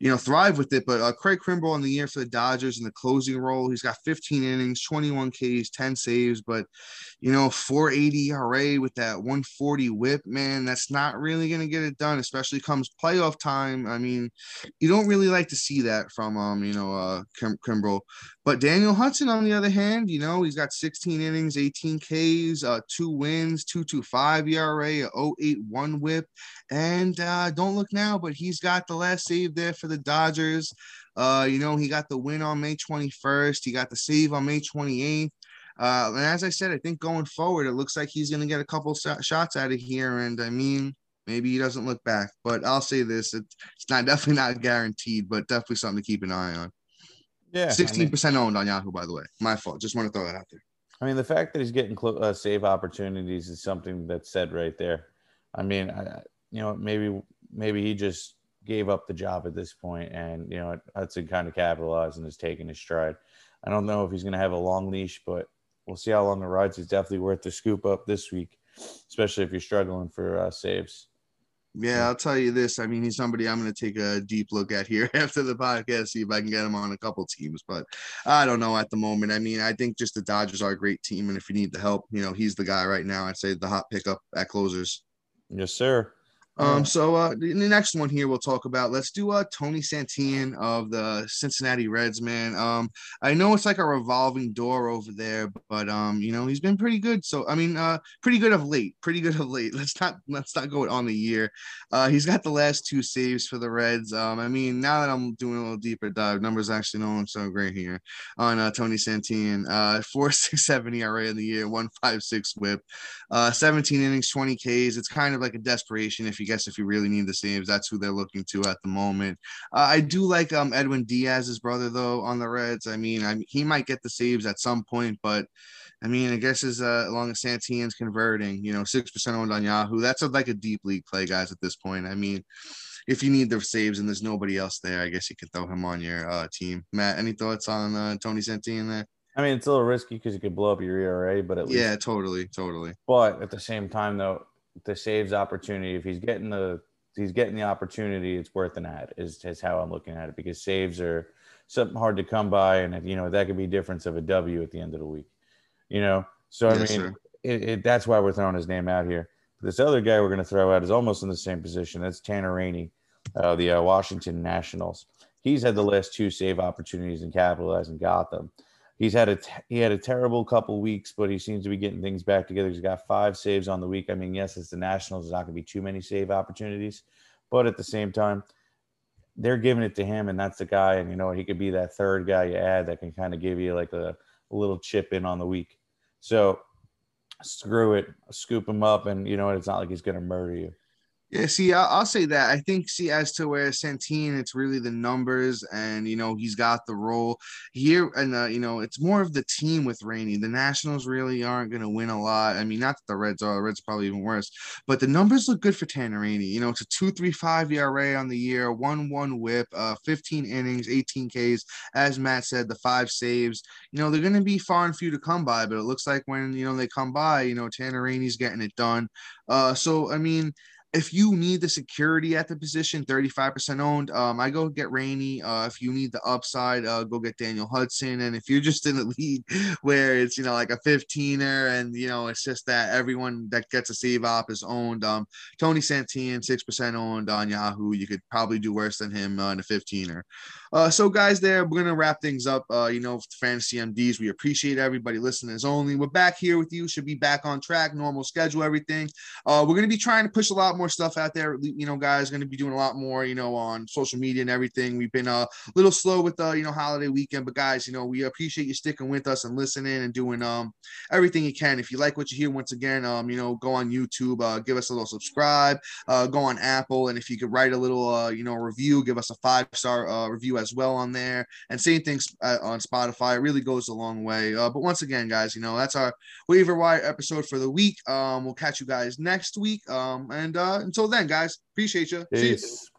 you know thrive with it. But uh, Craig Kimbrel in the year for the Dodgers in the closing role, he's got 15 innings, 21 Ks, 10 saves, but you know 480 ERA with that 140 WHIP. Man, that's not really gonna get it done, especially comes playoff time. I mean, you don't really like to see that from um, you know, uh Kim- Kimbrel. But Daniel Hudson, on the other hand, you know, he's got 16 innings, 18 Ks, uh, two wins, 2.25 ERA, 0.81 WHIP, and uh, don't look now, but he's got the last save there for the Dodgers. Uh, you know, he got the win on May 21st. He got the save on May 28th. Uh, and as I said, I think going forward, it looks like he's going to get a couple shots out of here. And I mean, Maybe he doesn't look back, but I'll say this: it's not definitely not guaranteed, but definitely something to keep an eye on. Yeah, sixteen percent owned on Yahoo. By the way, my fault. Just want to throw that out there. I mean, the fact that he's getting clo- uh, save opportunities is something that's said right there. I mean, I, you know, maybe maybe he just gave up the job at this point, and you know, Hudson kind of capitalized and is taking his stride. I don't know if he's going to have a long leash, but we'll see how long the rides. He's definitely worth the scoop up this week, especially if you're struggling for uh, saves. Yeah, I'll tell you this. I mean, he's somebody I'm going to take a deep look at here after the podcast, see if I can get him on a couple teams. But I don't know at the moment. I mean, I think just the Dodgers are a great team, and if you need the help, you know, he's the guy right now. I'd say the hot pickup at closers. Yes, sir. Um, so uh, the next one here we'll talk about. Let's do uh Tony Santillan of the Cincinnati Reds, man. Um, I know it's like a revolving door over there, but um, you know he's been pretty good. So I mean, uh, pretty good of late. Pretty good of late. Let's not let's not go on the year. Uh, he's got the last two saves for the Reds. Um, I mean, now that I'm doing a little deeper dive, numbers actually don't look so great here on uh, Tony Santillan. Uh, four six seven ERA in the year, one five six WHIP, uh, 17 innings, 20 Ks. It's kind of like a desperation if you guess if you really need the saves, that's who they're looking to at the moment. Uh, I do like um, Edwin Diaz's brother though on the Reds. I mean, I he might get the saves at some point, but I mean, I guess as uh, long as Santillan's converting, you know, six percent owned on Yahoo, that's a, like a deep league play, guys. At this point, I mean, if you need the saves and there's nobody else there, I guess you can throw him on your uh, team. Matt, any thoughts on uh, Tony Santillan there? I mean, it's a little risky because you could blow up your ERA, but at least yeah, totally, totally. But at the same time, though, the saves opportunity, if he's getting the he's getting the opportunity, it's worth an ad. Is is how I'm looking at it because saves are something hard to come by, and you know that could be difference of a W at the end of the week. You know, so I yes, mean, it, it, that's why we're throwing his name out here. This other guy we're going to throw out is almost in the same position. That's Tanner Rainey, uh, the uh, Washington Nationals. He's had the last two save opportunities and capitalized and got them he's had a he had a terrible couple weeks, but he seems to be getting things back together. He's got five saves on the week. I mean, yes, it's the Nationals. There's not going to be too many save opportunities, but at the same time, they're giving it to him, and that's the guy. And you know, he could be that third guy you add that can kind of give you like a, a little chip in on the week. So screw it, scoop him up, and you know what? It's not like he's going to murder you. Yeah, see, I'll, say that. I think, see, as to where Santillan, it's really the numbers, and you know, he's got the role here, and uh, you know, it's more of the team with Rainey. The Nationals really aren't going to win a lot. I mean, not that the Reds are. The Reds are probably even worse, but the numbers look good for Tanner Rainey. You know, it's a two three five ERA on the year, one one WHIP, uh, fifteen innings, eighteen Ks. As Matt said, the five saves. You know, they're going to be far and few to come by, but it looks like when you know they come by, you know, Tanner Rainey's getting it done. Uh, so I mean if you need the security at the position, 35% owned, um, I go get Rainey. Uh, if you need the upside, uh, go get Daniel Hudson. And if you're just in a league where it's, you know, like a 15er and, you know, it's just that everyone that gets a save op is owned, um, Tony Santillan, 6% owned on Yahoo. You could probably do worse than him uh, in a 15er. Uh, so, guys, there, we're going to wrap things up. Uh, you know, fantasy MDs, we appreciate everybody listening as only. We're back here with you, should be back on track, normal schedule, everything. Uh, we're going to be trying to push a lot more stuff out there. You know, guys, going to be doing a lot more, you know, on social media and everything. We've been uh, a little slow with the, you know, holiday weekend, but guys, you know, we appreciate you sticking with us and listening and doing um everything you can. If you like what you hear, once again, um, you know, go on YouTube, uh, give us a little subscribe, uh, go on Apple, and if you could write a little, uh, you know, review, give us a five star uh, review as well on there, and same things uh, on Spotify. It really goes a long way. Uh, but once again, guys, you know, that's our waiver wire episode for the week. Um, we'll catch you guys next week. Um, and uh, until then, guys, appreciate you. Peace.